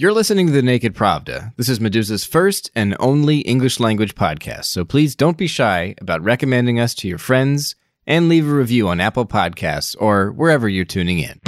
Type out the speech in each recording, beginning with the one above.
You're listening to The Naked Pravda. This is Meduza's first and only English language podcast, so please don't be shy about recommending us to your friends and leave a review on Apple Podcasts or wherever you're tuning in.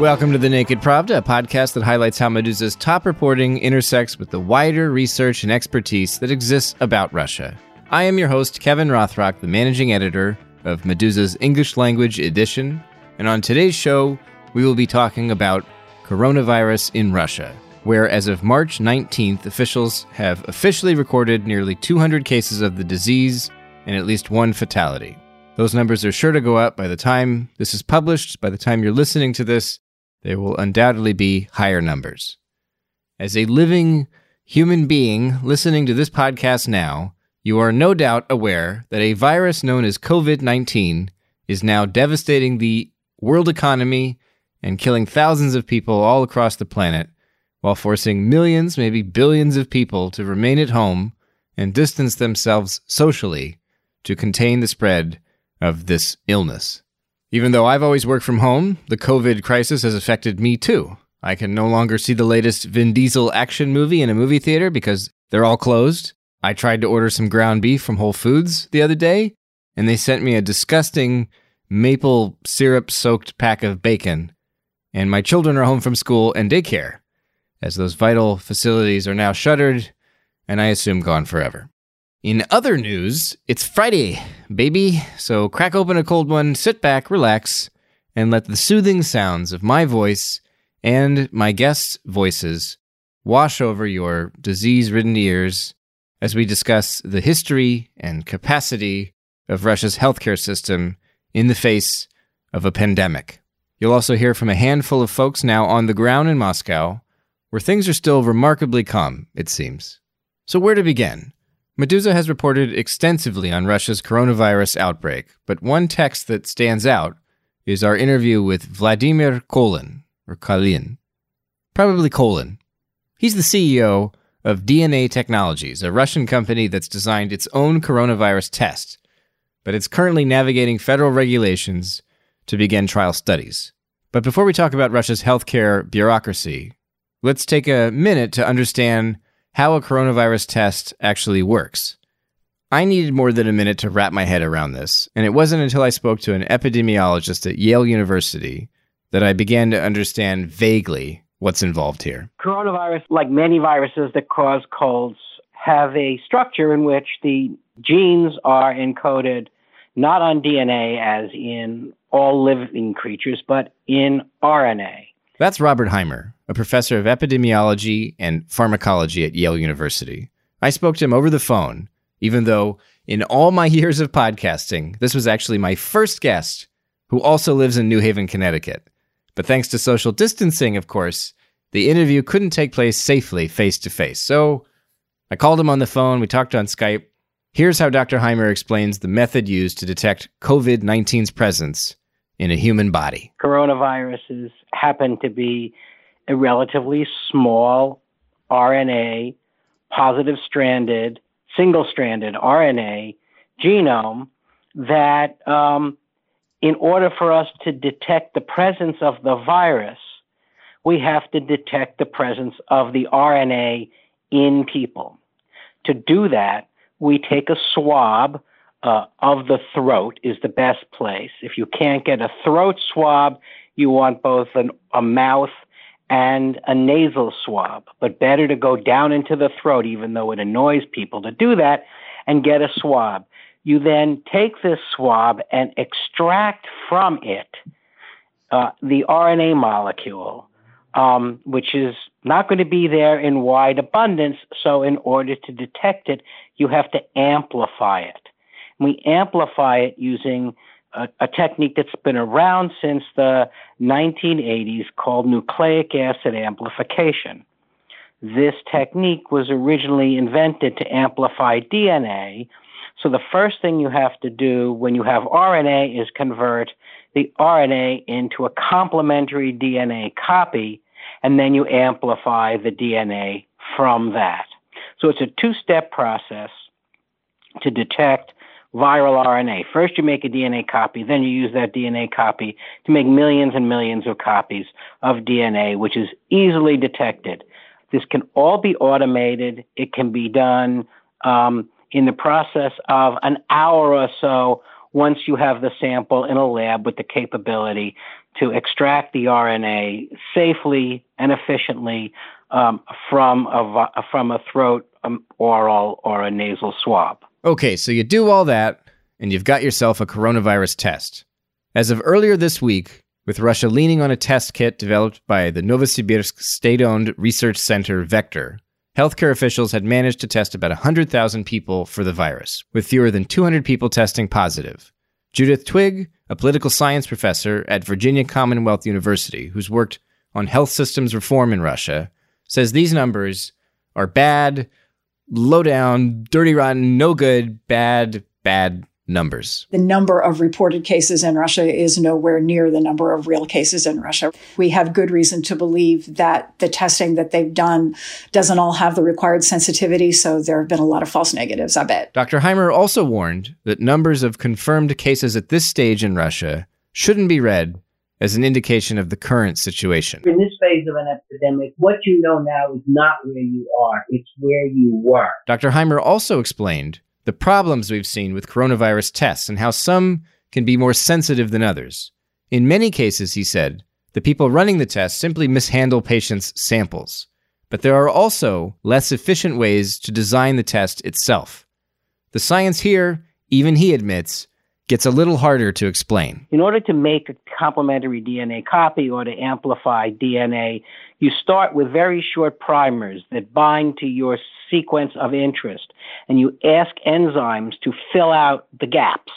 Welcome to The Naked Pravda, a podcast that highlights how Meduza's top reporting intersects with the wider research and expertise that exists about Russia. I am your host, Kevin Rothrock, the managing editor of Meduza's English language edition, and on today's show, we will be talking about coronavirus in Russia, where as of March 19th, officials have officially recorded nearly 200 cases of the disease and at least one fatality. Those numbers are sure to go up by the time this is published, by the time you're listening to this, there will undoubtedly be higher numbers. As a living human being listening to this podcast now, you are no doubt aware that a virus known as COVID 19 is now devastating the world economy and killing thousands of people all across the planet, while forcing millions, maybe billions of people to remain at home and distance themselves socially to contain the spread of this illness. Even though I've always worked from home, the COVID crisis has affected me too. I can no longer see the latest Vin Diesel action movie in a movie theater because they're all closed. I tried to order some ground beef from Whole Foods the other day, and they sent me a disgusting maple syrup soaked pack of bacon. And my children are home from school and daycare, as those vital facilities are now shuttered and I assume gone forever. In other news, it's Friday, baby. So crack open a cold one, sit back, relax, and let the soothing sounds of my voice and my guests' voices wash over your disease ridden ears as we discuss the history and capacity of Russia's healthcare system in the face of a pandemic. You'll also hear from a handful of folks now on the ground in Moscow, where things are still remarkably calm, it seems. So, where to begin? Meduza has reported extensively on Russia's coronavirus outbreak, but one text that stands out is our interview with Vladimir Kolin, or Kalin. Probably Kolin. He's the CEO of DNA Technologies, a Russian company that's designed its own coronavirus test, but it's currently navigating federal regulations to begin trial studies. But before we talk about Russia's healthcare bureaucracy, let's take a minute to understand how a coronavirus test actually works. I needed more than a minute to wrap my head around this, and it wasn't until I spoke to an epidemiologist at Yale University that I began to understand vaguely what's involved here. Coronavirus, like many viruses that cause colds, have a structure in which the genes are encoded not on DNA as in all living creatures, but in RNA. That's Robert Heimer, a professor of epidemiology and pharmacology at Yale University. I spoke to him over the phone, even though in all my years of podcasting, this was actually my first guest who also lives in New Haven, Connecticut. But thanks to social distancing, of course, the interview couldn't take place safely face to face. So I called him on the phone, we talked on Skype. Here's how Dr. Heimer explains the method used to detect COVID 19's presence in a human body. Coronaviruses happen to be a relatively small RNA, positive stranded, single stranded RNA genome that, um, in order for us to detect the presence of the virus, we have to detect the presence of the RNA in people. To do that, we take a swab uh, of the throat is the best place. If you can't get a throat swab, you want both an, a mouth and a nasal swab. But better to go down into the throat, even though it annoys people to do that, and get a swab. You then take this swab and extract from it uh, the RNA molecule, um, which is not going to be there in wide abundance. So, in order to detect it, you have to amplify it we amplify it using a, a, technique that's been around since the 1980s called nucleic acid amplification. This technique was originally invented to amplify DNA. So the first thing you have to do when you have RNA is convert the RNA into a complementary DNA copy, and then you amplify the DNA from that. So it's a two step process to detect viral RNA. First, you make a DNA copy, then you use that DNA copy to make millions and millions of copies of DNA, which is easily detected. This can all be automated. It can be done um, in the process of an hour or so once you have the sample in a lab with the capability to extract the RNA safely and efficiently um, from a from a throat, um, oral, or a nasal swab. Okay, so you do all that, and you've got yourself a coronavirus test. As of earlier this week, with Russia leaning on a test kit developed by the Novosibirsk state owned research center Vector, healthcare officials had managed to test about 100,000 people for the virus, with fewer than 200 people testing positive. Judyth Twigg, a political science professor at Virginia Commonwealth University who's worked on health systems reform in Russia, says these numbers are bad, low down, dirty, rotten, no good, bad, bad numbers. The number of reported cases in Russia is nowhere near the number of real cases in Russia. We have good reason to believe that the testing that they've done doesn't all have the required sensitivity, so there have been a lot of false negatives, I bet. Dr. Heimer also warned that numbers of confirmed cases at this stage in Russia shouldn't be read as an indication of the current situation. In this phase of an epidemic, what you know now is not where you are, it's where you were. Dr. Heimer also explained the problems we've seen with coronavirus tests and how some can be more sensitive than others. In many cases, he said, the people running the tests simply mishandle patients' samples. But there are also less efficient ways to design the test itself. The science here, even he admits, gets a little harder to explain. In order to make a complementary DNA copy or to amplify DNA, you start with very short primers that bind to your sequence of interest, and you ask enzymes to fill out the gaps,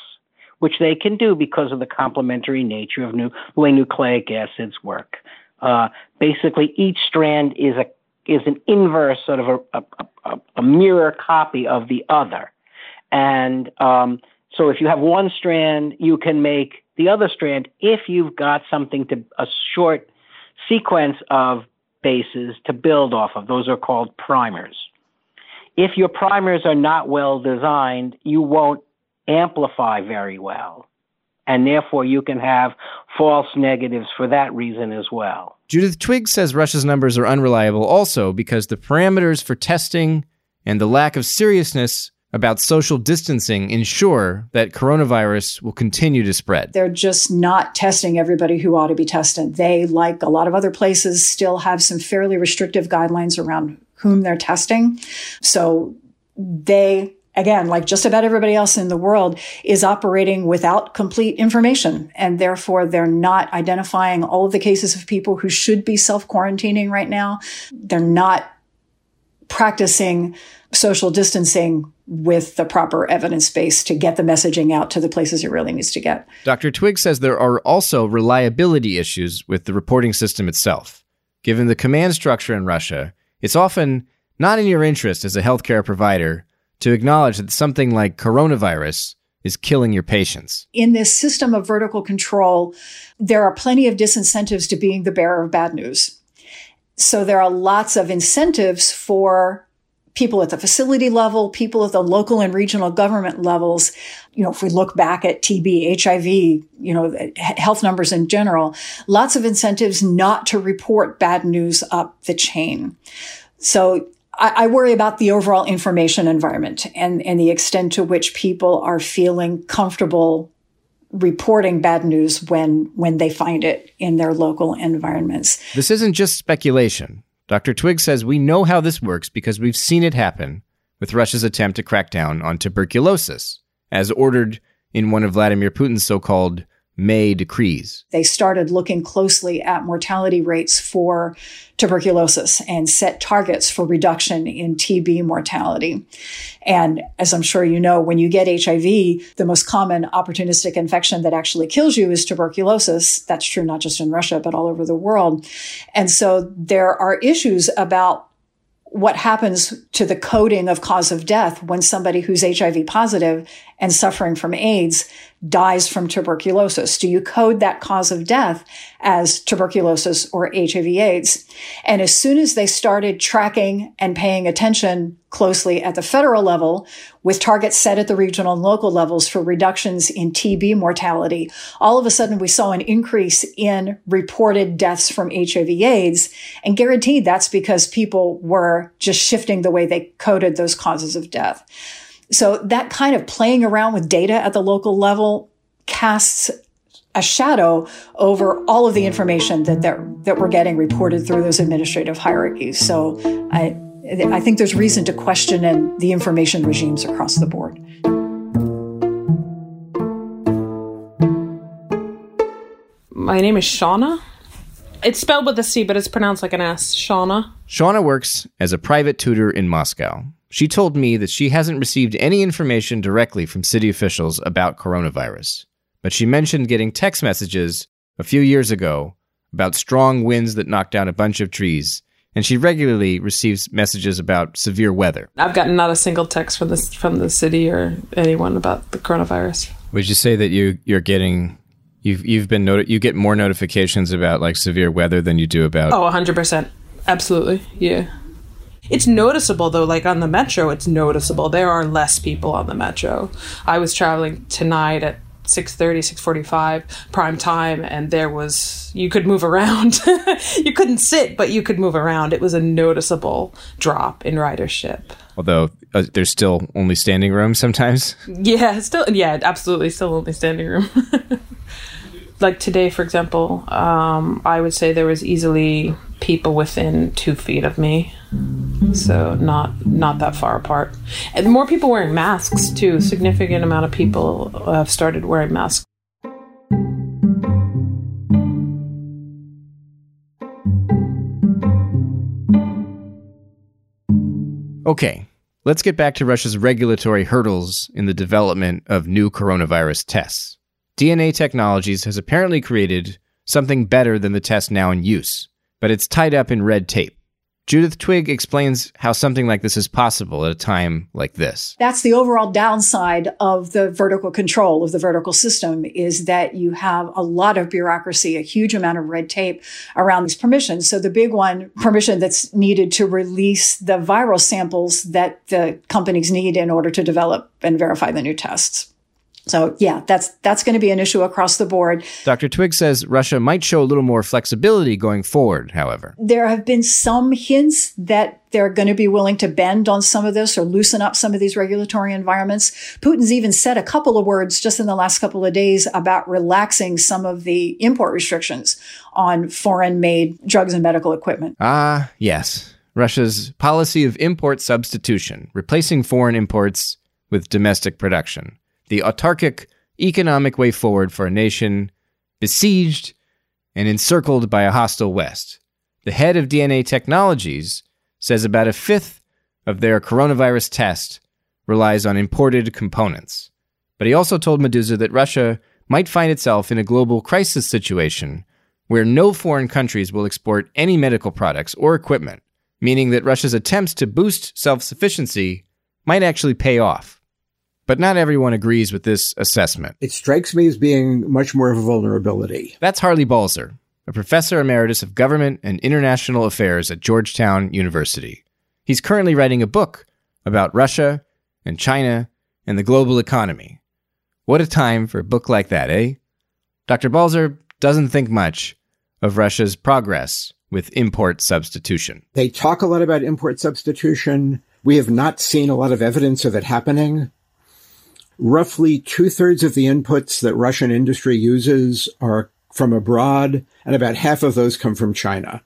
which they can do because of the complementary nature of new, the way nucleic acids work. Uh, basically, each strand is a is an inverse sort of a, a, a, a mirror copy of the other, and um, so if you have one strand, you can make the other strand if you've got something to a short sequence of bases to build off of. Those are called primers. If your primers are not well designed, you won't amplify very well. And therefore, you can have false negatives for that reason as well. Judyth Twigg says Russia's numbers are unreliable also because the parameters for testing and the lack of seriousness about social distancing ensure that coronavirus will continue to spread. They're just not testing everybody who ought to be tested. They, like a lot of other places, still have some fairly restrictive guidelines around whom they're testing. So they again, like just about everybody else in the world, is operating without complete information. And therefore, they're not identifying all of the cases of people who should be self quarantining right now. They're not practicing social distancing with the proper evidence base to get the messaging out to the places it really needs to get. Dr. Twigg says there are also reliability issues with the reporting system itself. Given the command structure in Russia, it's often not in your interest as a healthcare provider to acknowledge that something like coronavirus is killing your patients. In this system of vertical control, there are plenty of disincentives to being the bearer of bad news. So there are lots of incentives for people at the facility level, people at the local and regional government levels. You know, if we look back at TB, HIV, you know, health numbers in general, lots of incentives not to report bad news up the chain. So I, I worry about the overall information environment and, and the extent to which people are feeling comfortable reporting bad news when when they find it in their local environments. This isn't just speculation. Dr. Twigg says we know how this works because we've seen it happen with Russia's attempt to crack down on tuberculosis, as ordered in one of Vladimir Putin's so called May decrees. They started looking closely at mortality rates for tuberculosis and set targets for reduction in TB mortality. And as I'm sure you know, when you get HIV, the most common opportunistic infection that actually kills you is tuberculosis. That's true not just in Russia, but all over the world. And so there are issues about what happens to the coding of cause of death when somebody who's HIV positive and suffering from AIDS dies from tuberculosis? Do you code that cause of death as tuberculosis or HIV AIDS? And as soon as they started tracking and paying attention closely at the federal level with targets set at the regional and local levels for reductions in TB mortality, all of a sudden we saw an increase in reported deaths from HIV AIDS. And guaranteed that's because people were just shifting the way they coded those causes of death. So that kind of playing around with data at the local level casts a shadow over all of the information that that we're getting reported through those administrative hierarchies. So I I think there's reason to question in the information regimes across the board. My name is Shauna. It's spelled with a C, but it's pronounced like an S. Shauna. Shauna works as a private tutor in Moscow. She told me that she hasn't received any information directly from city officials about coronavirus, but she mentioned getting text messages a few years ago about strong winds that knocked down a bunch of trees, and she regularly receives messages about severe weather. I've gotten not a single text from the from the city or anyone about the coronavirus. Would you say that you you're getting you've you've been noti- you get more notifications about like severe weather than you do about Oh, 100%. Absolutely. Yeah. It's noticeable though, like on the metro, it's noticeable. There are less people on the metro. I was traveling tonight at 6.30 6.45 prime time and there was you could move around. You couldn't sit but you could move around. It was a noticeable drop in ridership. Although uh, there's still only standing room sometimes? Yeah still yeah absolutely still only standing room. Like today for example um, i would say there was easily people within two feet of me so not not that far apart. And more people wearing masks too. Significant amount of people have started wearing masks. Okay let's get back to russia's regulatory hurdles in the development of new coronavirus tests. Dna technologies has apparently created something better than the test now in use but it's tied up in red tape Judyth Twigg explains how something like this is possible at a time like this. That's the overall downside of the vertical control of the vertical system is that you have a lot of bureaucracy, a huge amount of red tape around these permissions. So the big one, permission that's needed to release the viral samples that the companies need in order to develop and verify the new tests. So yeah, that's that's going to be an issue across the board. Dr. Twigg says Russia might show a little more flexibility going forward, however. There have been some hints that they're going to be willing to bend on some of this or loosen up some of these regulatory environments. Putin's even said a couple of words just in the last couple of days about relaxing some of the import restrictions on foreign made drugs and medical equipment. Ah, yes. Russia's policy of import substitution, replacing foreign imports with domestic production the autarkic economic way forward for a nation besieged and encircled by a hostile West. The head of DNA Technologies says about a fifth of their coronavirus test relies on imported components. But he also told Meduza that Russia might find itself in a global crisis situation where no foreign countries will export any medical products or equipment, meaning that Russia's attempts to boost self sufficiency might actually pay off. But not everyone agrees with this assessment. It strikes me as being much more of a vulnerability. That's Harley Balzer, a professor emeritus of government and international affairs at Georgetown University. He's currently writing a book about Russia and China and the global economy. What a time for a book like that, eh? Dr. Balzer doesn't think much of Russia's progress with import substitution. They talk a lot about import substitution. We have not seen a lot of evidence of it happening. Roughly two thirds of the inputs that Russian industry uses are from abroad, and about half of those come from China.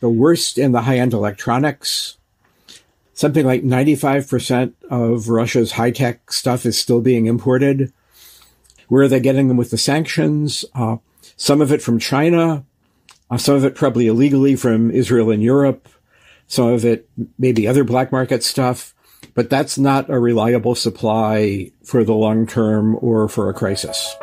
The worst in the high end electronics. Something like 95% of Russia's high tech stuff is still being imported. Where are they getting them with the sanctions? Uh, some of it from China, uh, some of it probably illegally from Israel and Europe, some of it maybe other black market stuff but that's not a reliable supply for the long term or for a crisis.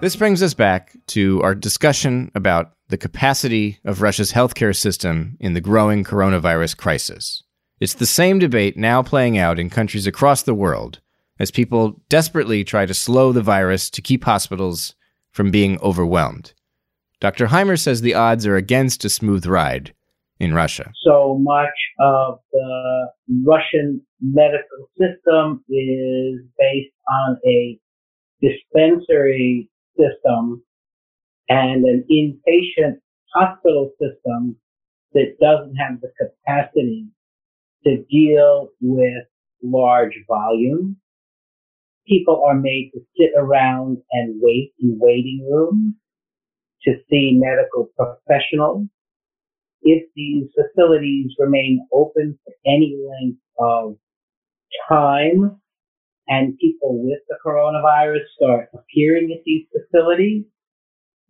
This brings us back to our discussion about the capacity of Russia's healthcare system in the growing coronavirus crisis. It's the same debate now playing out in countries across the world as people desperately try to slow the virus to keep hospitals from being overwhelmed. Dr. Heimer says the odds are against a smooth ride in Russia. So much of the Russian medical system is based on a dispensary system and an inpatient hospital system that doesn't have the capacity to deal with large volumes. People are made to sit around and wait in waiting rooms to see medical professionals. If these facilities remain open for any length of time and people with the coronavirus start appearing at these facilities,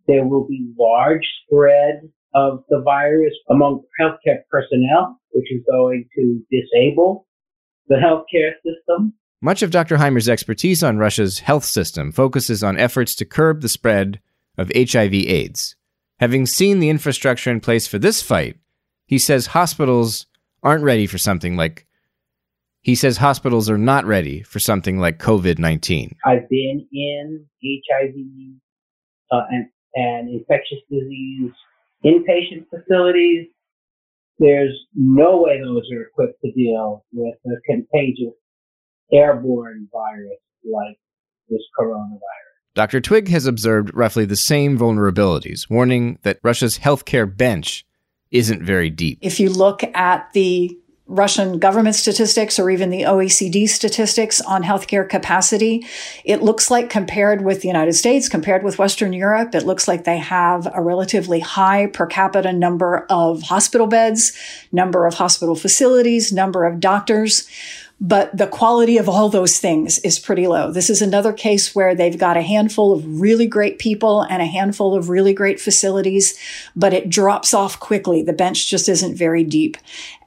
there will be large spread of the virus among healthcare personnel, which is going to disable the healthcare system. Much of Dr. Heimer's expertise on Russia's health system focuses on efforts to curb the spread of HIV/AIDS. Having seen the infrastructure in place for this fight, he says hospitals aren't ready for something like he says hospitals are not ready for something like COVID 19. I've been in HIV uh, and, and infectious disease inpatient facilities. There's no way those are equipped to deal with a contagious airborne virus like this coronavirus. Dr. Twigg has observed roughly the same vulnerabilities, warning that Russia's healthcare bench isn't very deep. If you look at the Russian government statistics or even the OECD statistics on healthcare capacity, it looks like compared with the United States, compared with Western Europe, it looks like they have a relatively high per capita number of hospital beds, number of hospital facilities, number of doctors but the quality of all those things is pretty low. This is another case where they've got a handful of really great people and a handful of really great facilities, but it drops off quickly. The bench just isn't very deep.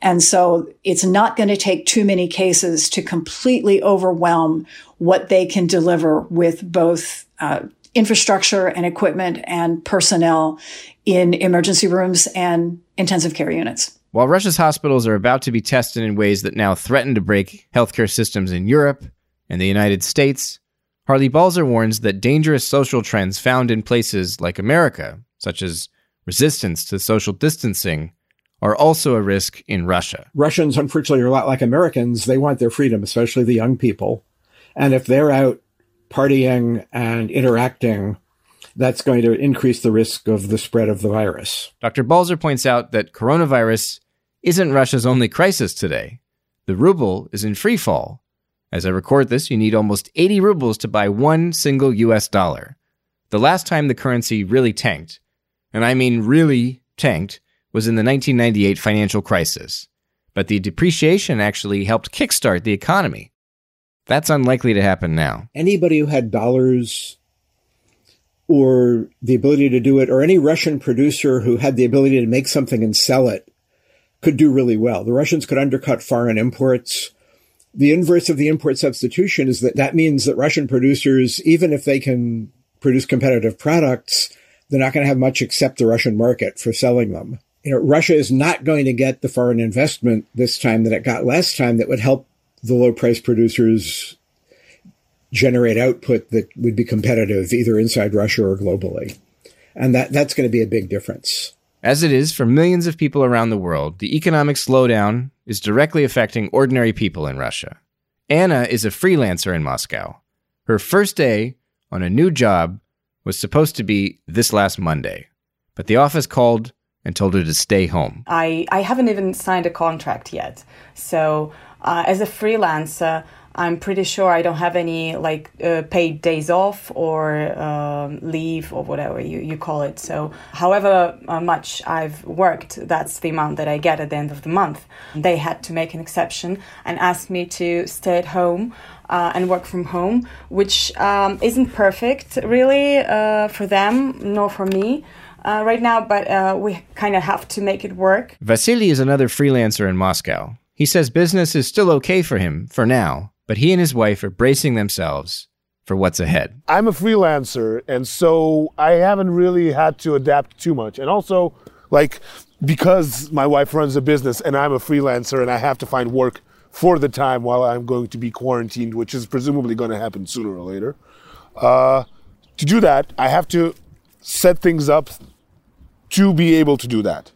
And so it's not going to take too many cases to completely overwhelm what they can deliver with both uh, infrastructure and equipment and personnel in emergency rooms and intensive care units. While Russia's hospitals are about to be tested in ways that now threaten to break healthcare systems in Europe and the United States, Harley Balzer warns that dangerous social trends found in places like America, such as resistance to social distancing, are also a risk in Russia. Russians, unfortunately, are a lot like Americans. They want their freedom, especially the young people. And if they're out partying and interacting that's going to increase the risk of the spread of the virus. Dr. Balzer points out that coronavirus isn't Russia's only crisis today. The ruble is in free fall. As I record this, you need almost 80 rubles to buy one single US dollar. The last time the currency really tanked, and I mean really tanked, was in the 1998 financial crisis. But the depreciation actually helped kickstart the economy. That's unlikely to happen now. Anybody who had dollars or the ability to do it, or any Russian producer who had the ability to make something and sell it could do really well. The Russians could undercut foreign imports. The inverse of the import substitution is that that means that Russian producers, even if they can produce competitive products, they're not going to have much except the Russian market for selling them. You know, Russia is not going to get the foreign investment this time that it got last time that would help the low price producers generate output that would be competitive either inside Russia or globally. And that, that's going to be a big difference. As it is for millions of people around the world, the economic slowdown is directly affecting ordinary people in Russia. Anna is a freelancer in Moscow. Her first day on a new job was supposed to be this last Monday, but the office called and told her to stay home. I, I haven't even signed a contract yet. So, uh, as a freelancer, I'm pretty sure I don't have any like uh, paid days off or um, leave or whatever you, you call it. So, however uh, much I've worked, that's the amount that I get at the end of the month. They had to make an exception and ask me to stay at home. Uh, and work from home, which um, isn't perfect really uh, for them nor for me. Uh, right now, but uh, we kind of have to make it work. Vasily is another freelancer in Moscow. He says business is still okay for him for now, but he and his wife are bracing themselves for what's ahead. I'm a freelancer, and so I haven't really had to adapt too much. And also, like, because my wife runs a business and I'm a freelancer and I have to find work for the time while I'm going to be quarantined, which is presumably going to happen sooner or later. Uh, to do that, I have to set things up to be able to do that.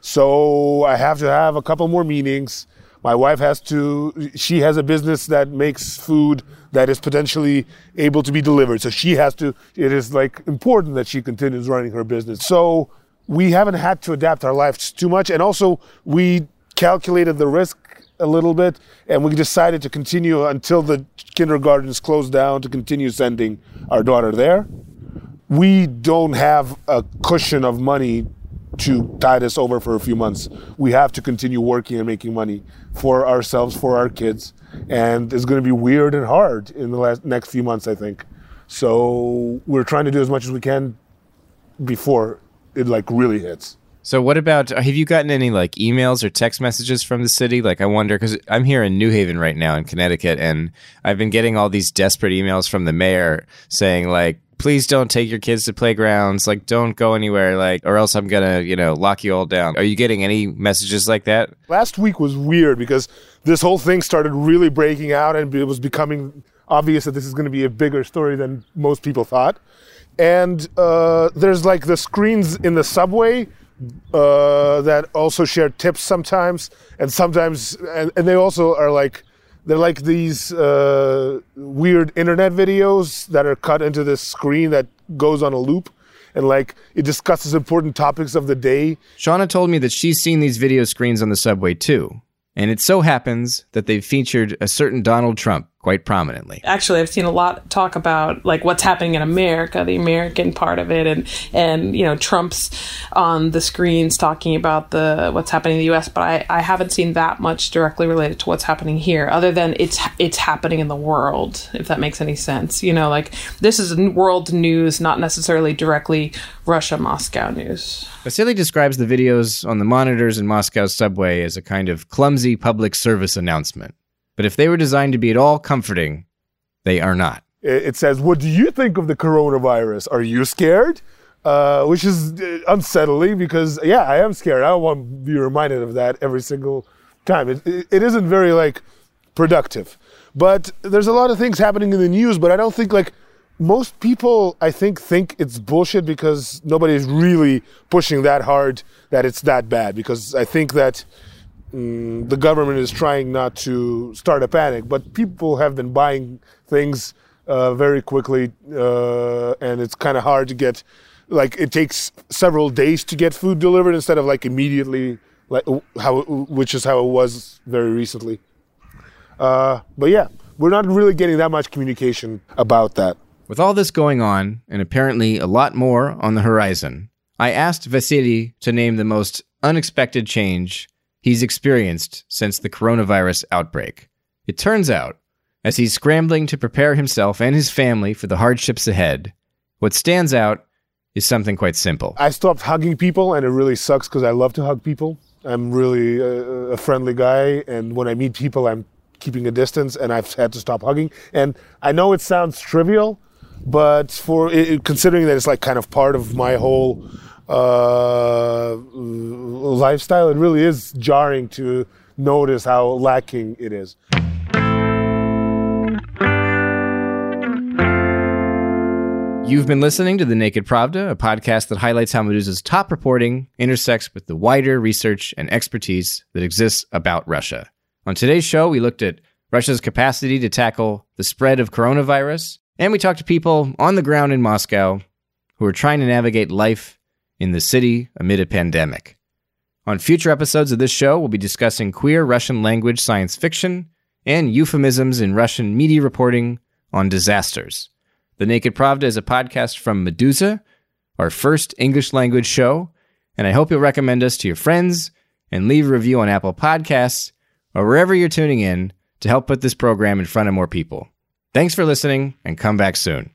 So I have to have a couple more meetings. My wife has to, she has a business that makes food that is potentially able to be delivered. So she has to, it is like important that she continues running her business. So we haven't had to adapt our lives too much. And also, we calculated the risk a little bit and we decided to continue until the kindergartens closed down to continue sending our daughter there. We don't have a cushion of money to tide us over for a few months. We have to continue working and making money for ourselves, for our kids. And it's going to be weird and hard in the last, next few months, I think. So we're trying to do as much as we can before it like really hits. So what about have you gotten any like emails or text messages from the city? Like I wonder cuz I'm here in New Haven right now in Connecticut and I've been getting all these desperate emails from the mayor saying like please don't take your kids to playgrounds like don't go anywhere like or else I'm to, you know, lock you all down. Are you getting any messages like that? Last week was weird because this whole thing started really breaking out and it was becoming obvious that this is going to be a bigger story than most people thought and uh, there's like the screens in the subway uh, that also share tips sometimes, and sometimes, and, and they also are like they're like these uh, weird internet videos that are cut into this screen that goes on a loop. And like it discusses important topics of the day. Shauna told me that she's seen these video screens on the subway too. And it so happens that they've featured a certain Donald Trump quite prominently. Actually, I've seen a lot talk about like what's happening in America, the American part of it, and and you know Trump's on the screens talking about the what's happening in the U.S. But I, I haven't seen that much directly related to what's happening here, other than it's it's happening in the world. If that makes any sense, you know, like this is world news, not necessarily directly Russia Moscow news. Vasily describes the videos on the monitors in Moscow's subway as a kind of clumsy public service announcement. But if they were designed to be at all comforting, they are not. It says, What do you think of the coronavirus? Are you scared? Uh, which is uh, unsettling because, yeah, I am scared. I don't want to be reminded of that every single time. It, it, isn't very, like, productive. But there's a lot of things happening in the news, but I don't think, like, most people, I think, think it's bullshit because nobody's really pushing that hard that it's that bad. Because I think that mm, the government is trying not to start a panic, but people have been buying things uh, very quickly, uh, and it's kind of hard to get. Like it takes several days to get food delivered instead of like immediately, like how which is how it was very recently. Uh, but yeah, we're not really getting that much communication about that. With all this going on, and apparently a lot more on the horizon, I asked Vasily to name the most unexpected change he's experienced since the coronavirus outbreak. It turns out, as he's scrambling to prepare himself and his family for the hardships ahead, what stands out is something quite simple. I stopped hugging people, and it really sucks because I love to hug people. I'm really a, a, friendly guy, and when I meet people, I'm keeping a distance, and I've had to stop hugging. And I know it sounds trivial, but for it, considering that it's like kind of part of my whole uh, lifestyle, it really is jarring to notice how lacking it is. You've been listening to The Naked Pravda, a podcast that highlights how Meduza's top reporting intersects with the wider research and expertise that exists about Russia. On today's show, we looked at Russia's capacity to tackle the spread of coronavirus, and we talked to people on the ground in Moscow who are trying to navigate life in the city amid a pandemic. On future episodes of this show, we'll be discussing queer Russian language science fiction and euphemisms in Russian media reporting on disasters. The Naked Pravda is a podcast from Meduza, our first English language show, and I hope you'll recommend us to your friends and leave a review on Apple Podcasts or wherever you're tuning in to help put this program in front of more people. Thanks for listening and come back soon.